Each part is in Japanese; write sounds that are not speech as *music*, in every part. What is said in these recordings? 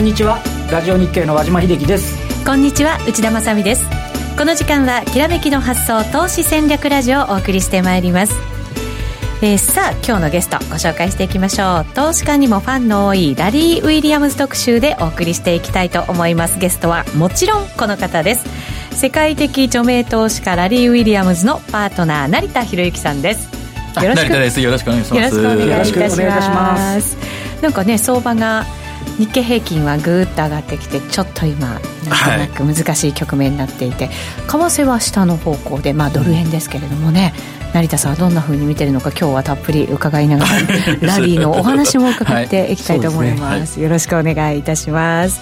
こんにちは。ラジオ日経の和島秀樹です。こんにちは内田まさです。この時間はきらめきの発想投資戦略ラジオをお送りしてまいります。えー、さあ今日のゲストご紹介していきましょう。投資家にもファンの多いラリー・ウィリアムズ特集でお送りしていきたいと思います。ゲストはもちろんこの方です。世界的著名投資家ラリー・ウィリアムズのパートナー成田博之さんです。よろしくです。よろしくお願いします。よろしくお願いいたします。なんかね相場が日経平均はぐーっと上がってきてちょっと今なんとなく難しい局面になっていて、はい、為替は下の方向でまあドル円ですけれどもね、成田さんはどんなふうに見てるのか今日はたっぷり伺いながらラリーのお話も伺っていきたいと思います。はいすねはい、よろしくお願いいたします、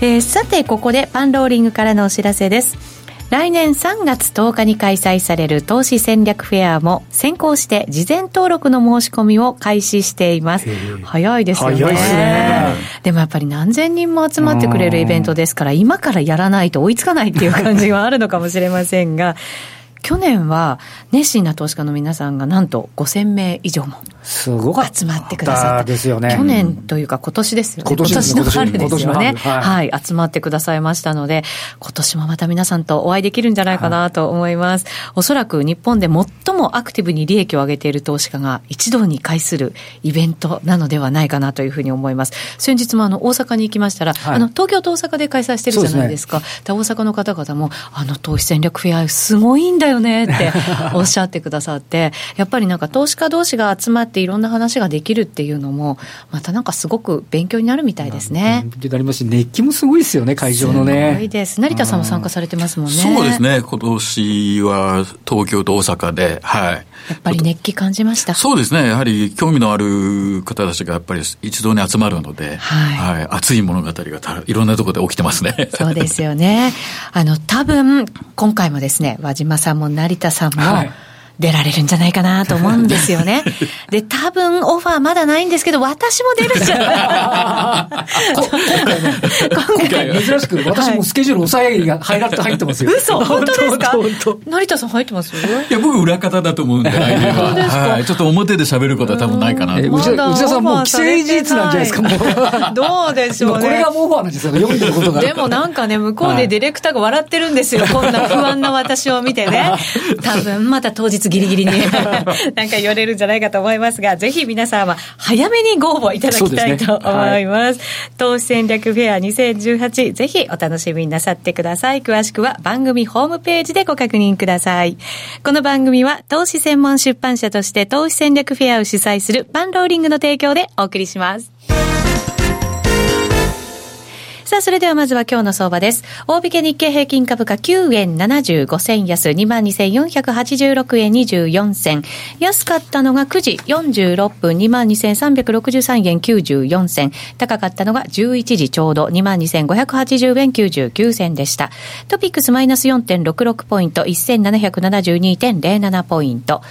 えー、さてここでパンローリングからのお知らせです来年3月10日に開催される投資戦略フェアも先行して事前登録の申し込みを開始しています。早いですよね。早いですね。でもやっぱり何千人も集まってくれるイベントですから、今からやらないと追いつかないっていう感じはあるのかもしれませんが、去年は熱心な投資家の皆さんがなんと5000名以上もすごか集まってくださってですよね。去年というか今年ですよね。今年の春ですよね。はい、はい、集まってくださいましたので今年もまた皆さんとお会いできるんじゃないかなと思います、はい、おそらく日本で最もアクティブに利益を上げている投資家が一堂に会するイベントなのではないかなというふうに思います。先日もあの大阪に行きましたら、はい、あの東京と大阪で開催してるじゃないですか。です、ね、大阪の方々もあの投資戦略フェアすごいんだよねっておっしゃってくださって、やっぱりなんか投資家同士が集まっていろんな話ができるっていうのも、またなんかすごく勉強になるみたいですね。勉強になりますし、熱気もすごいですよね、会場のね。すごいです。成田さんも参加されてますもんね。そうですね、今年は東京と大阪で、はい。やっぱり熱気感じました。そうですね、やはり興味のある方たちがやっぱり一堂に集まるので、はい、はい、熱い物語がいろんなところで起きてますね。そうですよね。あの、多分、今回もですね、和島さんも成田さんも、はい出られるんじゃないかなと思うんですよね。*laughs* で、多分オファーまだないんですけど、私も出るじゃない *laughs* 今回珍しく私もスケジュール抑えが入ら入ってますよ。*laughs* 嘘本当ですか？成田さん入ってますいや、僕裏方だと思うんで、来年は。はい。ちょっと表で喋ることは多分ないかな。内田さんもう既成事実なんじゃないですか、もう。どうでしょうね。これがオファーなんですよ、読んでることが。でもなんかね、向こうでディレクターが笑ってるんですよ。こんな不安な私を見てね。多分また当日ギリギリに *laughs* なんか言われるんじゃないかと思いますが、ぜひ皆さんは早めにご応募いただきたいと思います。すねはい、投資戦略フェア2018、ぜひお楽しみになさってください。詳しくは番組ホームページでご確認ください。この番組は投資専門出版社として投資戦略フェアを主催するパンローリングの提供でお送りします。さあ、それではまずは今日の相場です。大引け日経平均株価9円75銭安、22,486円24銭。安かったのが9時46分、22,363円94銭。高かったのが11時ちょうど、22,580円99銭でした。トピックスマイナス4.66ポイント、1772.07ポイント。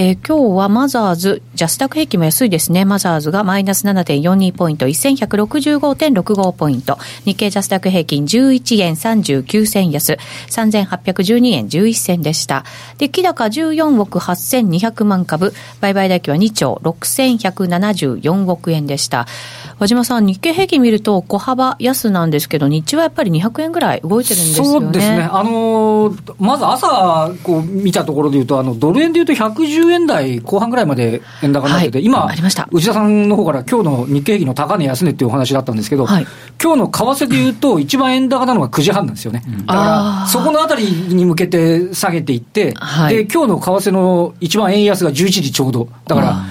えー、今日はマザーズ、ジャスタック平均も安いですね。マザーズがマイナス7.42ポイント、1165.65ポイント。日経ジャスタック平均11円39銭安、3812円11銭でした。出来高14億8200万株、売買代金は2兆6174億円でした。和島さん、日経平均見ると小幅安なんですけど、日中はやっぱり200円ぐらい動いてるんですよね。そうですね。あのー、まず朝、こう見たところで言うと、あの、ドル円で言うと110円台後半ぐらいまで円高になってて、はい、今、内田さんの方から今日の日経平均の高値安値っていうお話だったんですけど、はい、今日の為替で言うと、一番円高なのが9時半なんですよね。だから、そこのあたりに向けて下げていって、はい、で、今日の為替の一番円安が11時ちょうど。だから、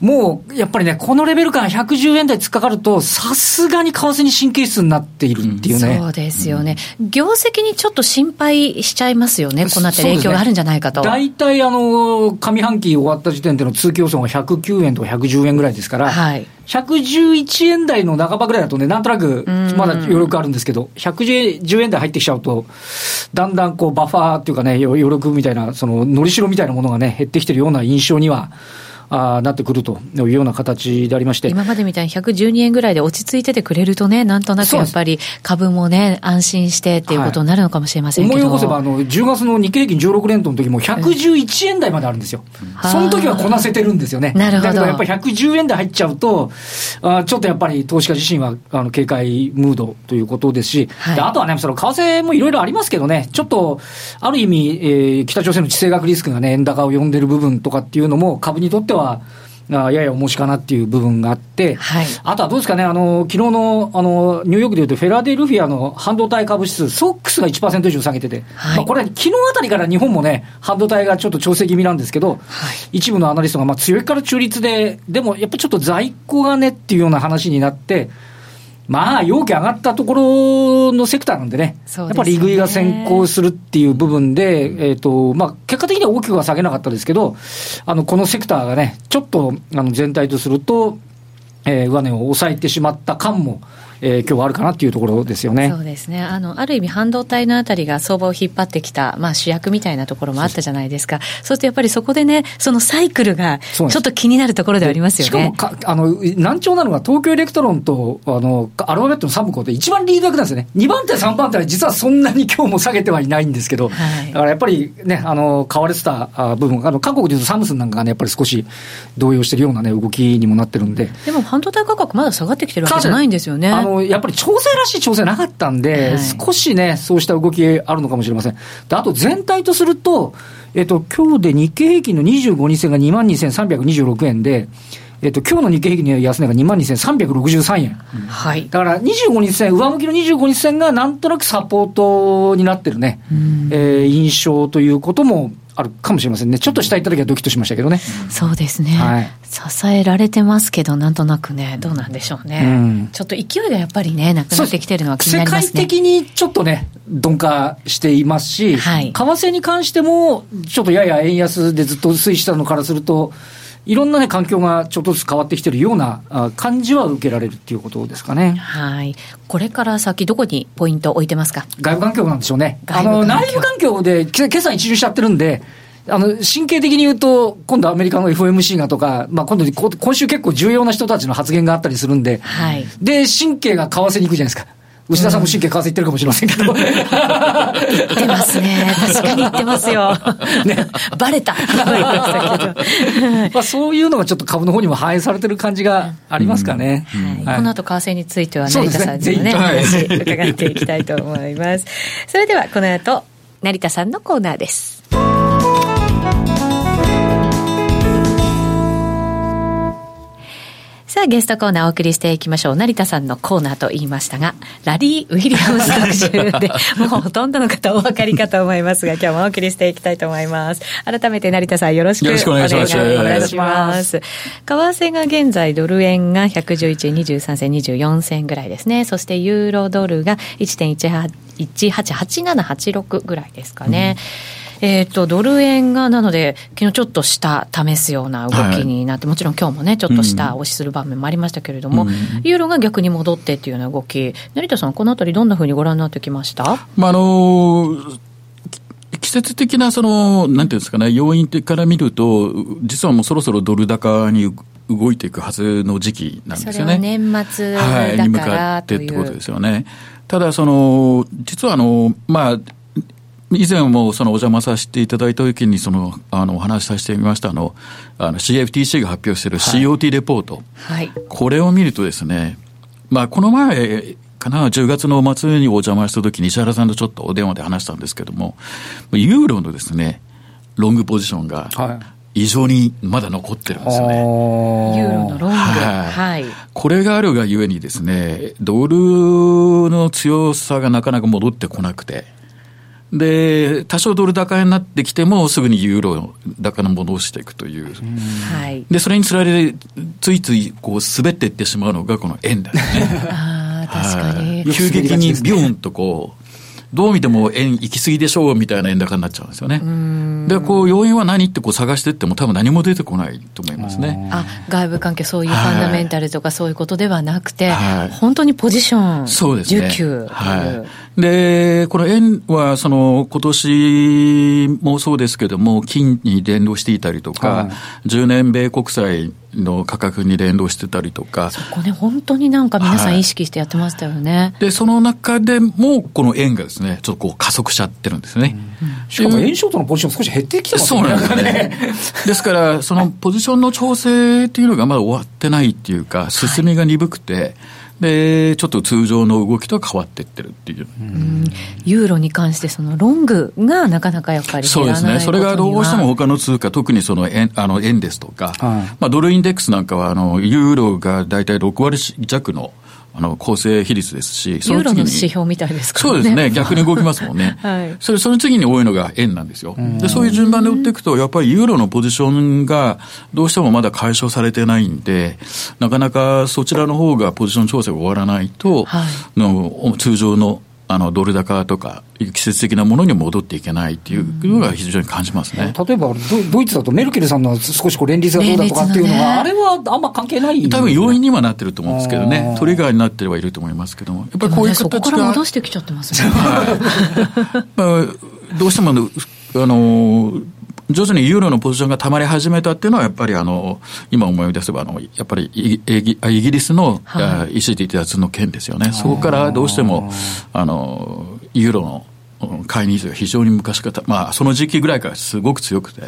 もうやっぱりね、このレベル感110円台突っかかると、さすがに為替に神経質になっているっていうね、うん、そうですよね、業績にちょっと心配しちゃいますよね、こうなって影響があるんじゃないかと。大体、ね、あの上半期終わった時点での通期予算は109円とか110円ぐらいですから、はい、111円台の半ばぐらいだとね、なんとなくまだ余力あるんですけど、110円台入ってきちゃうと、だんだんこうバッファーっていうかね、余力みたいな、そののりしろみたいなものがね、減ってきてるような印象には。あなってくるというような形でありまして。今までみたいに112円ぐらいで落ち着いててくれるとね、なんとなくやっぱり株もね、安心してっていうことになるのかもしれませんけど、はい、思い起こせば、あの、10月の日経平均16連投の時も111円台まであるんですよ。うん、その時はこなせてるんですよね。なるほど。だけどやっぱり110円台入っちゃうと、あちょっとやっぱり投資家自身はあの警戒ムードということですし、はい、あとはね、その為替もいろいろありますけどね、ちょっと、ある意味、えー、北朝鮮の地政学リスクがね、円高を呼んでる部分とかっていうのも、株にとっては、あやや重しかなっていう部分があって、はい、あとはどうですかね、あの昨日のあのニューヨークでいうと、フェラデルフィアの半導体株指数、ソックスが1%以上下げてて、はい、まあ、これ、昨日あたりから日本もね、半導体がちょっと調整気味なんですけど、はい、一部のアナリストがまあ強いから中立で、でもやっぱりちょっと在庫がねっていうような話になって、まあ、容器上がったところのセクターなんでね、でね。やっぱり利食いが先行するっていう部分で、えっ、ー、と、まあ、結果的には大きくは下げなかったですけど、あの、このセクターがね、ちょっと、あの、全体とすると、えー、上値を抑えてしまった感も、えー、今日はあるかなっていうところですよね。そうですね。あの、ある意味半導体のあたりが相場を引っ張ってきた、まあ主役みたいなところもあったじゃないですか。そうするとやっぱりそこでね、そのサイクルがちょっと気になるところではありますよね。しかもか、あの、軟調なのが東京エレクトロンと、あの、アルファベットの SUMCO って一番リード役なんですよね。2番手、3番手は実はそんなに今日も下げてはいないんですけど、はい、だからやっぱりね、あの、買われてた部分、あの、韓国でいうとサムスンなんかがね、やっぱり少し動揺してるようなね、動きにもなってるんで。でも半導体価格まだ下がってきてるわけじゃないんですよね。あの、やっぱり調整らしい調整なかったんで、はい、少しね、そうした動きあるのかもしれません。であと全体とすると、えっと、今日で日経平均の25日線が2万2326円で、えっと、今日の日経平均の安値が2万2363円。はい。だから25日線、上向きの25日線がなんとなくサポートになってるね、えー、印象ということもあるかもしれませんね。ちょっと下行った時はドキッとしましたけどね。そうですね。はい。支えられてますけど、なんとなくね、どうなんでしょうね。うん、ちょっと勢いがやっぱりね、なくなってきてるのは気になりますね。世界的にちょっとね、鈍化していますし、はい、為替に関しても、ちょっとやや円安でずっと推移したのからすると、いろんな、ね、環境がちょっとずつ変わってきてるような感じは受けられるっていうことですかね。はい。これから先、どこにポイント置いてますか？外部環境なんでしょうね。あの、内部環境で、今朝一巡しちゃってるんで、あの、神経的に言うと、今度アメリカの FOMC がとか、まあ今度、今週結構重要な人たちの発言があったりするんで、はい。で、神経が為替に行くじゃないですか。牛田さんも神経為替言ってるかもしれませんけど。言ってますね。確かに言ってますよ。ね。バレた。まあそういうのがちょっと株の方にも反映されてる感じがありますかね。はい、この後為替については成田さんにもね、話伺っていきたいと思います。それではこの後、成田さんのコーナーです。さあ、ゲストコーナーお送りしていきましょう。成田さんのコーナーと言いましたが、ラリー・ウィリアムズ特集で、*laughs* もうほとんどの方お分かりかと思いますが、今日もお送りしていきたいと思います。改めて成田さんよろしくお願いします。よろしくお願いします。為替が現在ドル円が111円23銭24銭ぐらいですね。そしてユーロドルが1.188786ぐらいですかね。うんえっ、ー、と、ドル円が、なので、昨日ちょっと下試すような動きになって、はい、もちろん今日もね、ちょっと下押しする場面もありましたけれども、うん、ユーロが逆に戻ってっていうような動き、成田さん、このあたりどんなふうにご覧になってきました？まあ、あのー季節的なその、なんていうんですかね、要因から見ると、実はもうそろそろドル高に動いていくはずの時期なんですよね。年末だから、はい、に向かってってことですよね。ただ、その、実はあの、まあ、以前もそのお邪魔させていただいたときにその、あの、お話しさせてみましたあの、あの CFTC が発表している COT レポート。はい。これを見るとですね、まあ、この前、かな、10月の末にお邪魔したときに石原さんとちょっとお電話で話したんですけども、ユーロのですね、ロングポジションが、異常にまだ残ってるんですよね。ユーロのロング。はい。はい、これがあるがゆえにですね、ドルの強さがなかなか戻ってこなくて、で、多少ドル高になってきても、すぐにユーロ高の戻していくという。はい。で、それにつられて、ついついこう滑っていってしまうのがこの円だよね。*laughs* ああ、確かに。急激にビューンとこう、どう見ても円行き過ぎでしょうみたいな円高になっちゃうんですよね。で、こう、要因は何ってこう探していっても多分何も出てこないと思いますね。あ、外部関係、そういうファンダメンタルとかそういうことではなくて、はい、本当にポジション、そうですね。需給。はい。で、この円は、その、今年もそうですけども、金に連動していたりとか、はい、10年米国債の価格に連動してたりとか。そこね、本当になんか皆さん意識してやってましたよね。はい、で、その中でも、この円がですね、ちょっとこう加速しちゃってるんですね。うん、しかも円ショートのポジション少し減ってきてますね。そうなんですね。ですから、そのポジションの調整っていうのがまだ終わってないっていうか、進みが鈍くて、はいで、ちょっと通常の動きと変わっていってるっていう。うん、ユーロに関して、そのロングがなかなかやっぱりそうですね。それがどうしても他の通貨、特にその円あの円ですとか、はい、まあドルインデックスなんかは、あの、ユーロが大体6割弱のあの構成比率ですし、その次に。指標みたいですからね。そうですね。逆に動きますもんね。*laughs* はい。それ、その次に多いのが円なんですよ。で、そういう順番で売っていくと、やっぱりユーロのポジションがどうしてもまだ解消されてないんで、なかなかそちらの方がポジション調整が終わらないと、はい、の通常のあのドル高とか、季節的なものに戻っていけないっていうのが非常に感じますね、例えばドイツだとメルケルさんの少しこう連立がどうだとかっていうのは、ね、あれはあんま関係ない多分要因にはなってると思うんですけどね、トリガーになってはいると思いますけども、やっぱりこういう形が、ね、そこから戻してきちゃってますね。まあ、どうしてもあの徐々にユーロのポジションがたまり始めたっていうのは、やっぱりあの、今思い出せば、あの、やっぱりイギリスの、はい、ECT 離脱の件ですよね。そこからどうしても、あの、ユーロの買いニーズが非常に昔から、まあ、その時期ぐらいからすごく強くて、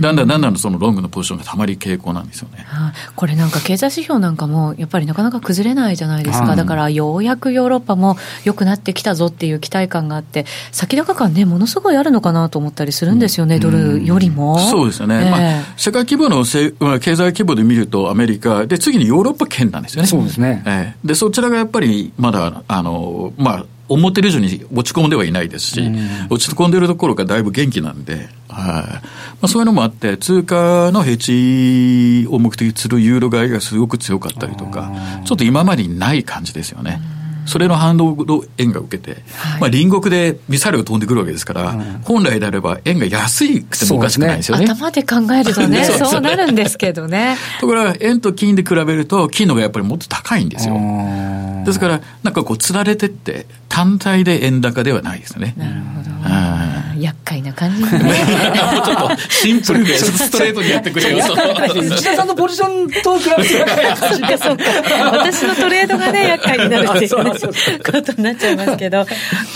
だんだんだんだんそのロングのポジションがたまり傾向なんですよね、はあ、これなんか経済指標なんかもやっぱりなかなか崩れないじゃないですか、だからようやくヨーロッパも良くなってきたぞっていう期待感があって先高感ねものすごいあるのかなと思ったりするんですよね、うん、ドルよりも。そうですよね、えー、まあ、世界規模のせ、まあ、経済規模で見るとアメリカで次にヨーロッパ圏なんですよね。そうですね、えー、でそちらがやっぱりまだあのまあ思ってる以上に落ち込んではいないですし、落ち込んでるところがだいぶ元気なんで、はい。まあそういうのもあって、通貨のヘッジを目的にするユーロ買いがすごく強かったりとか、ちょっと今までにない感じですよね。それの反動を円が受けて、はい、まあ隣国でミサイルが飛んでくるわけですから、うん、本来であれば円が安いくてもおかしくないですよね。ね頭で考えると *laughs* ね、そうなるんですけどね。ところが円と金で比べると、金のがやっぱりもっと高いんですよ。ですから、なんかこう、つられてって、単体で円高ではないですね。なるほど。厄介な感じね。*laughs* もうちょっとシンプルで、ストレートにやってくれよ。内田さんのポジションと比べて厄介な感じ *laughs* そうか。私のトレードがね、厄介になるっていうことになっちゃいますけど、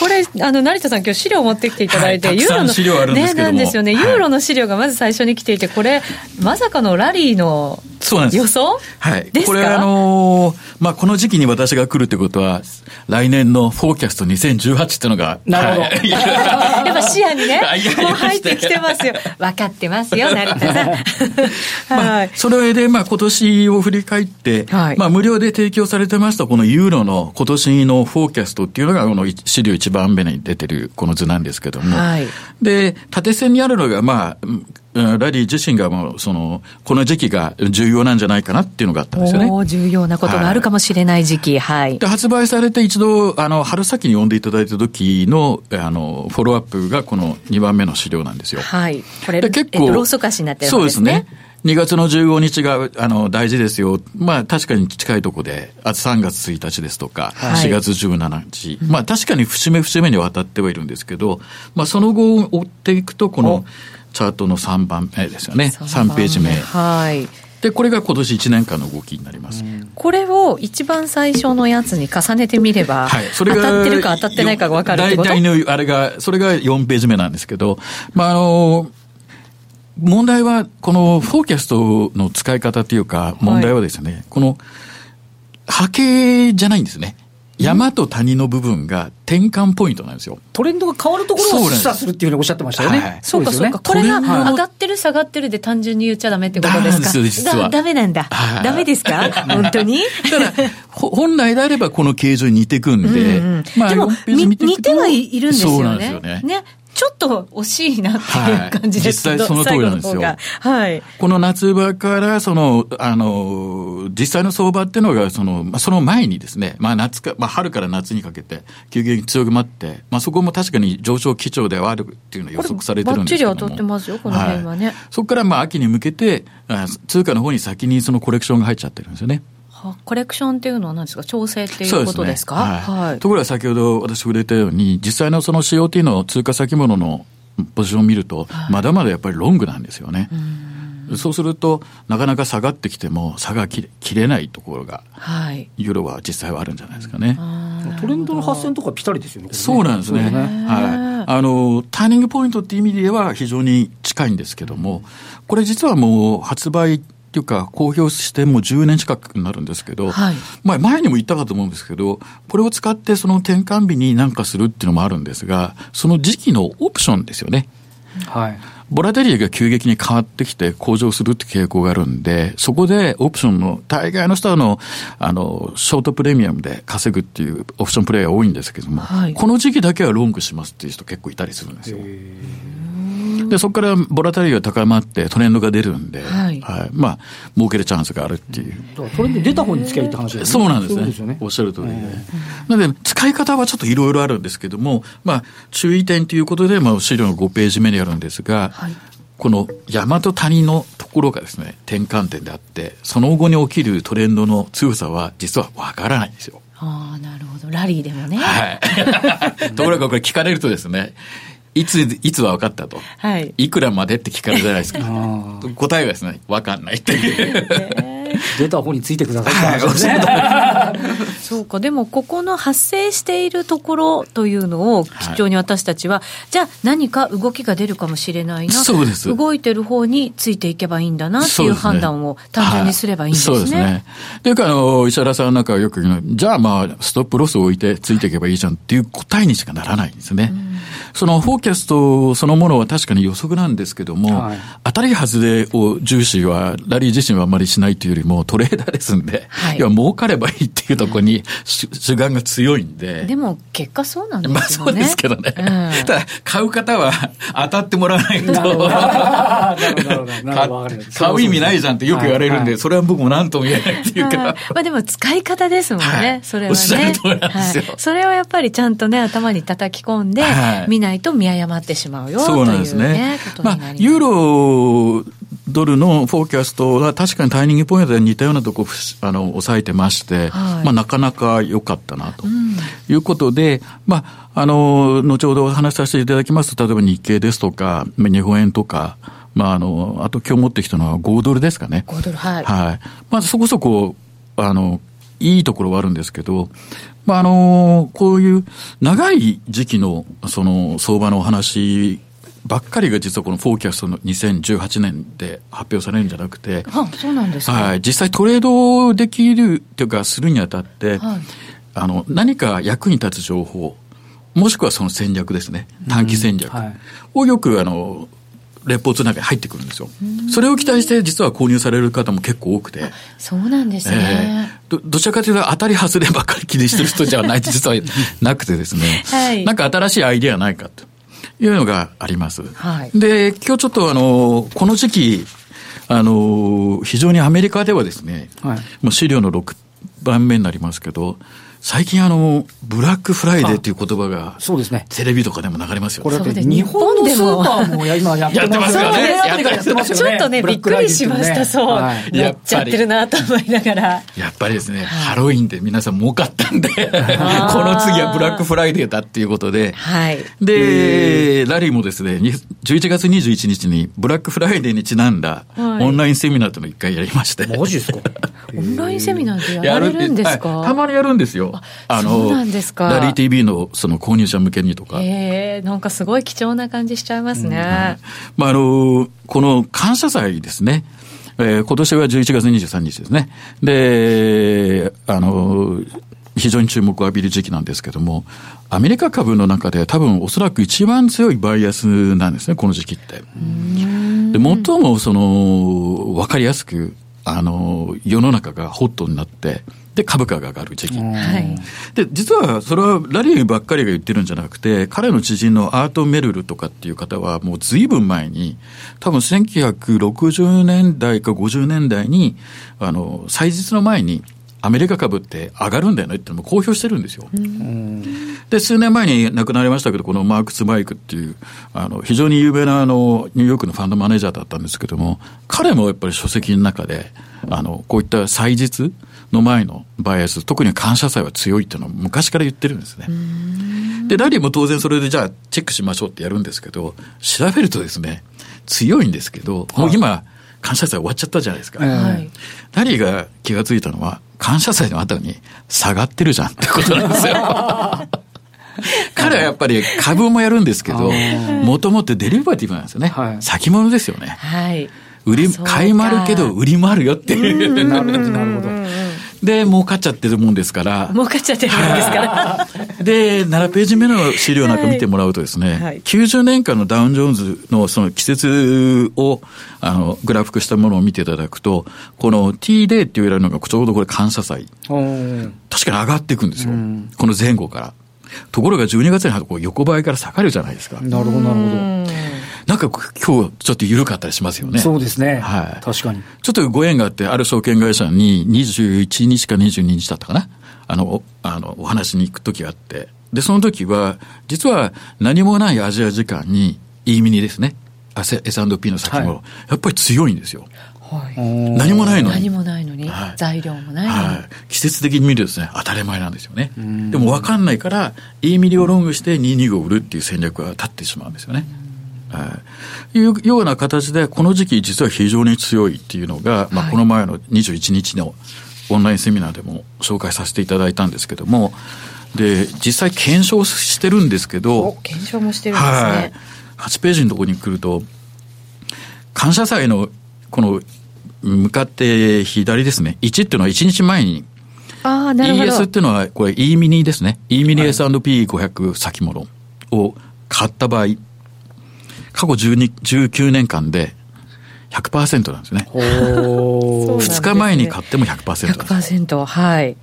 これ、あの、成田さん今日資料持ってきていただいて、ユーロの、ね、なんですよね。ユーロの資料がまず最初に来ていて、これ、まさかのラリーの予想？はい。これあのまあ、この時期に私が来るってことは、来年のフォーキャスト2018っていうのが、なるほど。*laughs* やっぱ視野にね、*laughs* もう入ってきてますよ。分かってますよ、成田さん。*laughs* はい。それで、まあ、今年を振り返って、はい、まあ、無料で提供されてました、このユーロの今年のフォーキャストっていうのが、この資料一番目に出てるこの図なんですけども、はい、で、縦線にあるのが、まあ、ラリー自身がもうその、この時期が重要なんじゃないかなっていうのがあったんですよね。重要なことがあるかもしれない時期、はい。はい、で発売されて一度、あの、春先に読んでいただいた時の、あの、フォローアップがこの2番目の資料なんですよ。はい。これ、結構、ローソク足になってるんですね。そうですね。2月の15日があの大事ですよ、まあ、確かに近いところで、あ3月1日ですとか、はい、4月17日、まあ、確かに節目節目にわたってはいるんですけど、まあ、その後を追っていくと、このチャートの3番目ですよね、3ページ目。はいで、これが今年1年間の動きになります。これを一番最初のやつに重ねてみれば、はい、それが当たってるか当たってないかが分かるってこと？大体の、あれが、それが4ページ目なんですけど、まあ、あの、問題は、このフォーキャストの使い方というか、問題はですね、はい、この波形じゃないんですね。山と谷の部分が転換ポイントなんですよ。トレンドが変わるところを示唆するっていうふうにおっしゃってましたよね。はい、そうかそうか。これが上がってる下がってるで単純に言っちゃダメってことですか？実は。ダメなんだ。ダメですか？本当に？ただ、本来であればこの形状に似てくんで。うんうん、まあ、でも、似てはいるんですよね。そうなんですよね。ね。ちょっと惜しいなっていう感じですけど、はい、実際その通りなんですよ。はい。この夏場から、その、あの、実際の相場っていうのが、その、まあ、その前にですね、まあ夏か、まあ春から夏にかけて、急激に強くまって、まあそこも確かに上昇基調ではあるっていうのは予測されてるんですけども。バッチリ当たってますよ、この辺はね。はい、そこからまあ秋に向けて、通貨の方に先にそのコレクションが入っちゃってるんですよね。コレクションっていうのは何ですか？調整っていうことですか、ね、はい、はい、ところが先ほど私触れたように、実際のその COT の通貨先物のポジションを見ると、まだまだやっぱりロングなんですよね。そうすると、なかなか下がってきても、差が切れないところが、はい、ユーロは実際はあるんじゃないですかね。トレンドの発戦とかぴたりですよね。そうなんですね。はい。あの、ターニングポイントっていう意味では非常に近いんですけども、これ実はもう発売っていうか、公表してもう10年近くになるんですけど、はい、まあ前にも言ったかと思うんですけど、これを使ってその転換日に何かするっていうのもあるんですが、その時期のオプションですよね。はい。ボラテリティが急激に変わってきて向上するって傾向があるんで、そこでオプションの、大概の人はの、あの、ショートプレミアムで稼ぐっていうオプションプレイヤー多いんですけども、はい、この時期だけはロングしますっていう人結構いたりするんですよ。で、そこからボラタリティが高まってトレンドが出るんで、はい。はい、まあ、儲けるチャンスがあるっていう。トレンド出た方に付き合いって話ですね。そうなんですね。すねおっしゃる通りで。なので、使い方はちょっといろいろあるんですけども、まあ、注意点ということで、まあ、資料の5ページ目にあるんですが、はい、この山と谷のところがですね、転換点であって、その後に起きるトレンドの強さは実はわからないんですよ。ああ、なるほど。ラリーでもね。はい。*laughs* ところがこれ聞かれるとですね、いつ、いつは分かったと。はい。いくらまでって聞かれるじゃないですか。*laughs* 答えはですね、分かんないっていう。出た方についてください。って話ね。*laughs* *laughs* そうか、でもここの発生しているところというのを基調に私たちは、はい、じゃあ何か動きが出るかもしれないな、そうです。動いてる方についていけばいいんだなっていう判断を単純にすればいいんですね。そうですね。とい。うか、あの、石原さんなんかよく言うの、じゃあまあ、ストップロスを置いてついていけばいいじゃんっていう答えにしかならないんですね。うん。そのフォーキャストそのものは確かに予測なんですけども、はい、当たり外れを重視は、ラリー自身はあまりしないというよりも、トレーダーですんで、はい、要は儲かればいいっていうところに主眼が強いんで。でも、結果そうなんですよね。まあそうですけどね。うん、ただ、買う方は当たってもらわないと。買う意味ないじゃんってよく言われるんで、はいはい、それは僕も何とも言えないっていうか。まあでも、使い方ですもんね、はい、それはね。おっしゃる通りなんですよ、それをやっぱりちゃんとね、頭に叩き込んで、見ないと見誤ってしまうよそうなんですね。ねまあ、ユーロドルのフォーキャストは確かにタイミングポイントで似たようなとこあの抑えてまして、はい、まあ、なかなか良かったなということで、うん、まあ、あの、後ほどお話しさせていただきますと、例えば日経ですとか、日本円とか、まあ、あの、あと今日持ってきたのは5ドルですかね。5ドル、はい。はい。まあ、そこそこ、あの、いいところはあるんですけど、まあ、あの、こういう長い時期のその相場のお話ばっかりが実はこのフォーキャストの2018年で発表されるんじゃなくて、あそうなんですか、はい、実際トレードできるというかするにあたって、はい、あの何か役に立つ情報もしくはその戦略ですね。短期戦略。をよくあのレポートの中に入ってくるんですよ。それを期待して実は購入される方も結構多くて。そうなんですね。えー、どどちらかというと当たり外ればっかり気にしてる人じゃないと実はなくてですね。*laughs* はい、なんか新しいアイデアないかというのがあります。はい、で、今日ちょっとあの、この時期、あの、非常にアメリカではですね、はい、もう資料の6番目になりますけど、最近あの、ブラックフライデーっていう言葉が、そうですね。テレビとかでも流れますよね。これ日本のスーパーも今やってますよね。やってますよね。ちょっとね、びっくりしました、そう。やっちゃってるなと思いながら。やっぱりですね、ハロウィンで皆さん儲かったんで、この次はブラックフライデーだっていうことで、はい。で、ラリーもですね、11月21日にブラックフライデーにちなんだオンラインセミナーというのを一回やりまして。マジですか？*laughs* オンラインセミナーってやられるんですか？たまにやるんですよ。あの。ラリー TV のその購入者向けにとか。ええなんかすごい貴重な感じしちゃいますね。うんはい、まあ、あの、この感謝祭ですね。えー、今年は11月23日ですね。で、あの、非常に注目を浴びる時期なんですけども、アメリカ株の中で多分おそらく一番強いバイアスなんですね、この時期って。で、最もその、わかりやすく、あの、世の中がホットになって、で、株価が上がる時期。はい、で、実はそれはラリーばっかりが言ってるんじゃなくて、彼の知人のアート・メルルとかっていう方は、もうずいぶん前に、多分1960年代か50年代に、あの、祭日の前に、アメリカ株って上がるんだよねってのも公表してるんですよ。で、数年前に亡くなりましたけど、このマークス・マイクっていう、あの、非常に有名なあの、ニューヨークのファンドマネージャーだったんですけども、彼もやっぱり書籍の中で、あの、こういった祭日、の前のバイアス、特に感謝祭は強いっていうのは昔から言ってるんですね。で、ラリーも当然それでじゃあチェックしましょうってやるんですけど、調べるとですね、強いんですけど、もう今、感謝祭終わっちゃったじゃないですか。はい、ラリーが気がついたのは、感謝祭の後に下がってるじゃんってことなんですよ。*laughs* 彼はやっぱり株もやるんですけど、もともとデリバティブなんですよね。はい、先物ですよね。はい。売り、買いもあるけど売りもあるよっていう。なるほど、なるほど。で、儲かっちゃってるもんですから。儲かっちゃってるもんですから。*laughs* で、7ページ目の資料なんか見てもらうとですね、はいはい、90年間のダウンジョーンズのその季節を、あの、グラフ化したものを見ていただくと、この T デーって言われるのがちょうどこれ感謝祭。確かに上がっていくんですよ。この前後から。ところが12月に入ると横ばいから下がるじゃないですか。なるほど、なるほど。なんか今日ちょっと緩かったりしますよね。そうですね。はい。確かに。ちょっとご縁があって、ある証券会社に21日か22日だったかな？あの、あの、お話に行く時があって。で、その時は、実は何もないアジア時間に、いいミニですね。S&P の先物、はい、やっぱり強いんですよ。はい、何もないのに。何もないのに、はい、材料もないのに、はい。季節的に見るとですね、当たり前なんですよね。でも分かんないから、いいミリをロングして225を売るっていう戦略が立ってしまうんですよね。いうような形で、この時期実は非常に強いっていうのが、まあ、この前の21日のオンラインセミナーでも紹介させていただいたんですけども、で、実際検証してるんですけど、検証もしてるんですね。はい。8ページのところに来ると、感謝祭のこの向かって左ですね。1っていうのは1日前にああ、なるほど。ES っていうのは、これ E ミニですね。E ミニ S&P500 先物を買った場合、過去12 19年間で100%なんですね。2日前に買っても100%。100%、はい。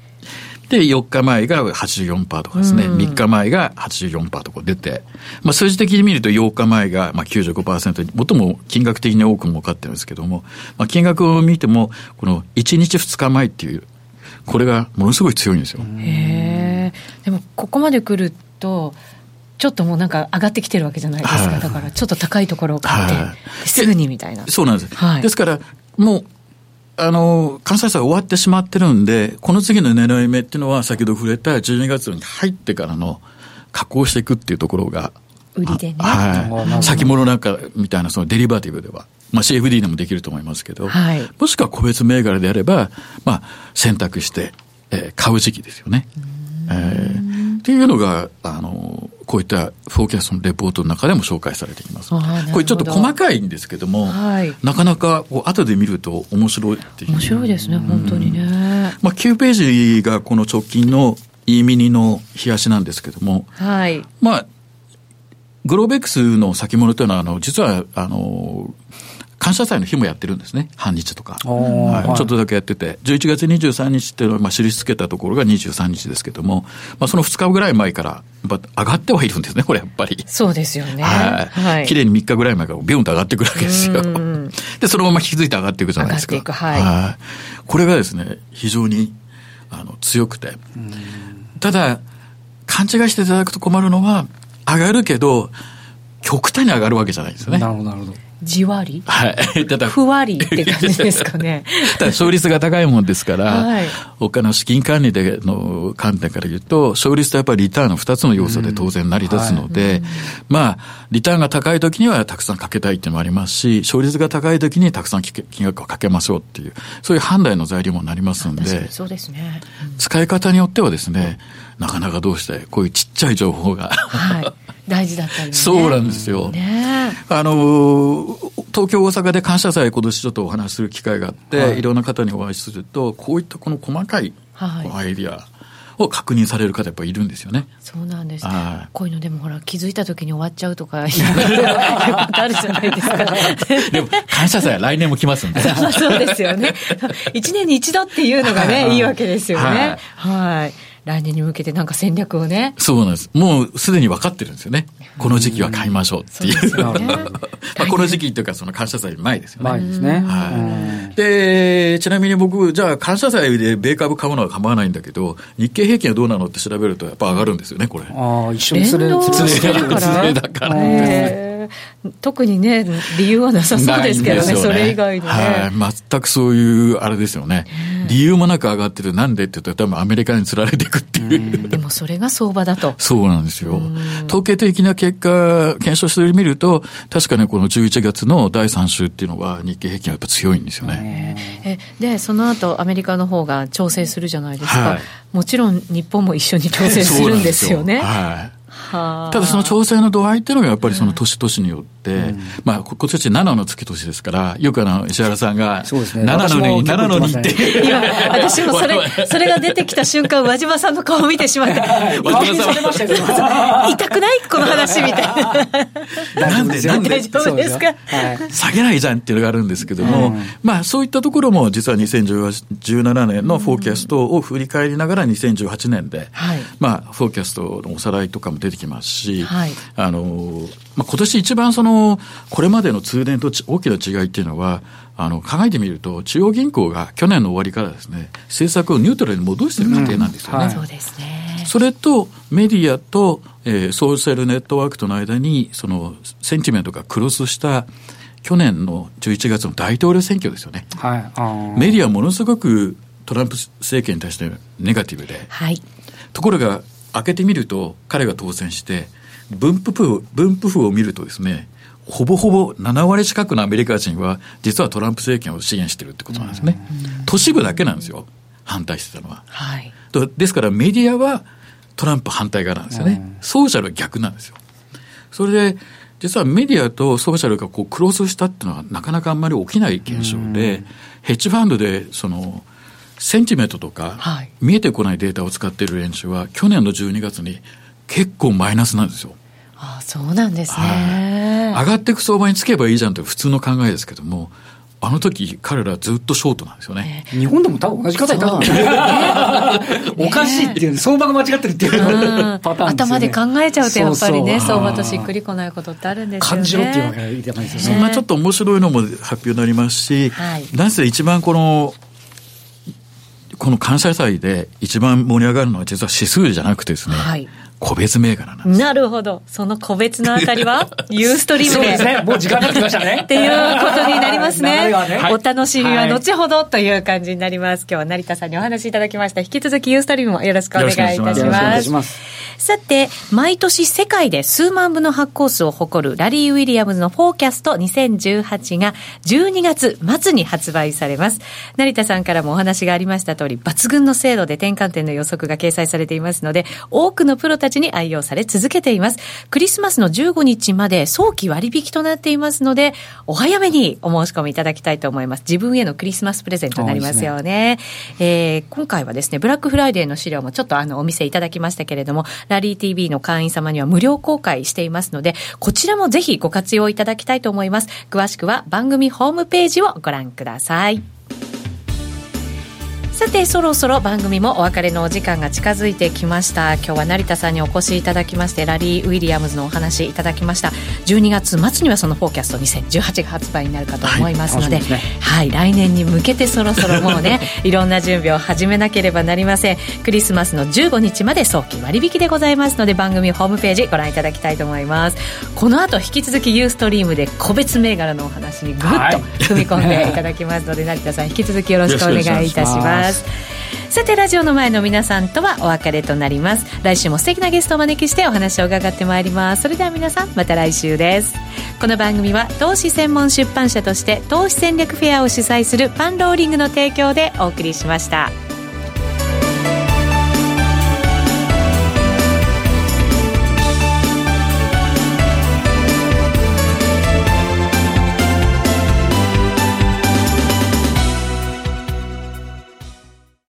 で、4日前が84%とかですね、うん、3日前が84%とか出て、まあ数字的に見ると8日前がまあ95%、最も金額的に多く儲かってるんですけども、まあ金額を見ても、この1日2日前っていう、これがものすごい強いんですよ。へえ。でもここまで来ると、ちょっともうなんか上がってきてるわけじゃないですか、はい、だからちょっと高いところを買って、はい、すぐにみたいな。そうなんです。はい、ですから、もう、あの、関西祭終わってしまってるんで、この次の狙い目っていうのは、先ほど触れた12月に入ってからの加工していくっていうところが、売りでね。はい。先物なんかみたいなそのデリバティブでは、まあ CFD でもできると思いますけど、はい、もしくは個別銘柄であれば、まあ選択して、えー、買う時期ですよね。えー、っていうのが、あの、こういったフォーキャストのレポートの中でも紹介されています。これちょっと細かいんですけども、はい、なかなかこう後で見ると面白いっていう。面白いですね、本当にね。まあ9ページがこの直近の E ミニの冷やしなんですけども、はい、まあ、グローベックスの先物というのは、あの、実は、あの、感謝祭の日もやってるんですね。半日とか。はい、ちょっとだけやってて。11月23日っていうのは、まあ、知りつけたところが23日ですけども、まあ、その2日ぐらい前から、やっぱ上がってはいるんですね、これやっぱり。そうですよね。はい。はい、綺麗に3日ぐらい前からビュンと上がってくるわけですよ。で、そのまま引き継いで上がっていくじゃないですか。上がっていく、はい。はい。これがですね、非常に、あの、強くて。ただ、勘違いしていただくと困るのは、上がるけど、極端に上がるわけじゃないですよね。なるほど、なるほど。じわり？はい。ただ、ふわりって感じですかね。*laughs* ただ、勝率が高いもんですから、はい、他の資金管理での観点から言うと、勝率とやっぱりリターンの2つの要素で当然成り立つので、はい、まあ、リターンが高い時にはたくさんかけたいっていうのもありますし、勝率が高い時にたくさん金額をかけましょうっていう、そういう判断の材料もなりますんで、そうですね。うん、使い方によってはですね、なかなかどうして、こういうちっちゃい情報がはい大事だったり、ね、そうなんですよ。ね、あの、東京、大阪で感謝祭、今年ちょっとお話しする機会があって、はい、いろんな方にお会いすると、こういったこの細かいアイディア、を確認される方やっぱいるんですよね。そうなんです。こういうのでもほら気づいた時に終わっちゃうとかあるじゃないですか。*laughs* でも感謝祭は来年も来ますんで。*laughs* そうですよね。一年に一度っていうのがね、いいわけですよね。はい。来年に向けてなんか戦略をね。そうなんです。もうすでに分かってるんですよね。この時期は買いましょうっていう。うね、*laughs* まあこの時期というかその感謝祭前ですよね。前ですね。はい。で、ちなみに僕、じゃあ感謝祭で米株買うのは構わないんだけど、日経平均はどうなのって調べるとやっぱ上がるんですよね、これ。ああ、一緒にすれる。つれだから。特にね、理由はなさそうですけどね、それ以外のね。はい、全くそういうあれですよね。理由もなく上がってる、なんでって言うと、多分アメリカに釣られていくっていう。でもそれが相場だと。そうなんですよ。統計的な結果、検証してみると、確かね、この11月の第3週っていうのは、日経平均はやっぱ強いんですよね。えで、その後、アメリカの方が調整するじゃないですか。はい、もちろん日本も一緒に調整するんですよね。はい。ただその調整の度合いっていうのがやっぱりその年々によって、うん、まあ今年7の月年ですから、よくあの石原さんが、7の2、7の2って。今、私もそれ、*laughs* それが出てきた瞬間、和島さんの顔を見てしまって、*laughs* 和島さん、*laughs* 痛くないこの話みたいな。なんで、なんで？大丈夫ですか、下げないじゃんっていうのがあるんですけども、まあそういったところも実は2017年のフォーキャストを振り返りながら2018年で、まあフォーキャストのおさらいとかも出てきますし、はい、あの、まあ、今年一番その、これまでの通電と大きな違いっていうのは、あの、考えてみると、中央銀行が去年の終わりからですね、政策をニュートラルに戻している過程なんですよね。うんはい、そうですね。それと、メディアと、えー、ソーシャルネットワークとの間に、その、センチメントがクロスした、去年の11月の大統領選挙ですよね。はい、メディアはものすごくトランプ政権に対してネガティブで、はい、ところが開けてみると、彼が当選して、分布譜、分布譜を見るとですね、ほぼほぼ7割近くのアメリカ人は、実はトランプ政権を支援してるってことなんですね。都市部だけなんですよ。反対してたのは。はい。ですからメディアはトランプ反対側なんですよね。ソーシャルは逆なんですよ。それで、実はメディアとソーシャルがこうクロスしたっていうのはなかなかあんまり起きない現象で、ヘッジファンドでそのセンチメントとか、はい、見えてこないデータを使っている連中は、去年の12月に結構マイナスなんですよ。ああそうなんですね、はい、上がっていく相場につけばいいじゃんという普通の考えですけども、あの時彼らずっとショートなんですよね。日本でも多分同じ方いた。と思う。*laughs* おかしいっていう、相場が間違ってるっていうパターンですよ、ね、頭で考えちゃうとやっぱりね、相場としっくりこないことってあるんですよね。感じろっていうわけじゃないですよね。そんなちょっと面白いのも発表になりますし、はい、なぜ一番このこの感謝祭で一番盛り上がるのは実は指数じゃなくてですね、はい、個別銘柄なんです。なるほど。その個別のあたりは、*laughs* ユーストリームで。そうですね。もう時間になってきましたね。っていうことになりますね。ねお楽しみは後ほどという感じになります。今日は成田さんにお話しいただきました。引き続きユーストリームもよろしくお願いいたします。ますますさて、毎年世界で数万部の発行数を誇るラリー・ウィリアムズのフォーキャスト2018が12月末に発売されます。成田さんからもお話がありました通り、抜群の精度で転換点の予測が掲載されていますので、多くのプロたちちに愛用され続けています。クリスマスの15日まで早期割引となっていますので、お早めにお申し込みいただきたいと思います。自分へのクリスマスプレゼントになりますよね。ねえー、今回はですね、ブラックフライデーの資料もちょっとあのお見せいただきましたけれども、ラリー TV の会員様には無料公開していますので、こちらもぜひご活用いただきたいと思います。詳しくは番組ホームページをご覧ください。さてそろそろ番組もお別れのお時間が近づいてきました。今日は成田さんにお越しいただきましてラリー・ウィリアムズのお話いただきました。12月末にはそのフォーキャスト2018が発売になるかと思いますので、はい、ね。はい、来年に向けてそろそろもうね *laughs* いろんな準備を始めなければなりません。クリスマスの15日まで早期割引でございますので番組ホームページご覧いただきたいと思います。この後引き続きユーストリームで個別銘柄のお話にぐっと踏み込んでいただきますので、成田さん引き続きよろしくお願いいたしますます。さてラジオの前の皆さんとはお別れとなります。来週も素敵なゲストをお招きしてお話を伺ってまいります。それでは皆さんまた来週です。この番組は投資専門出版社として投資戦略フェアを主催するパンローリングの提供でお送りしました。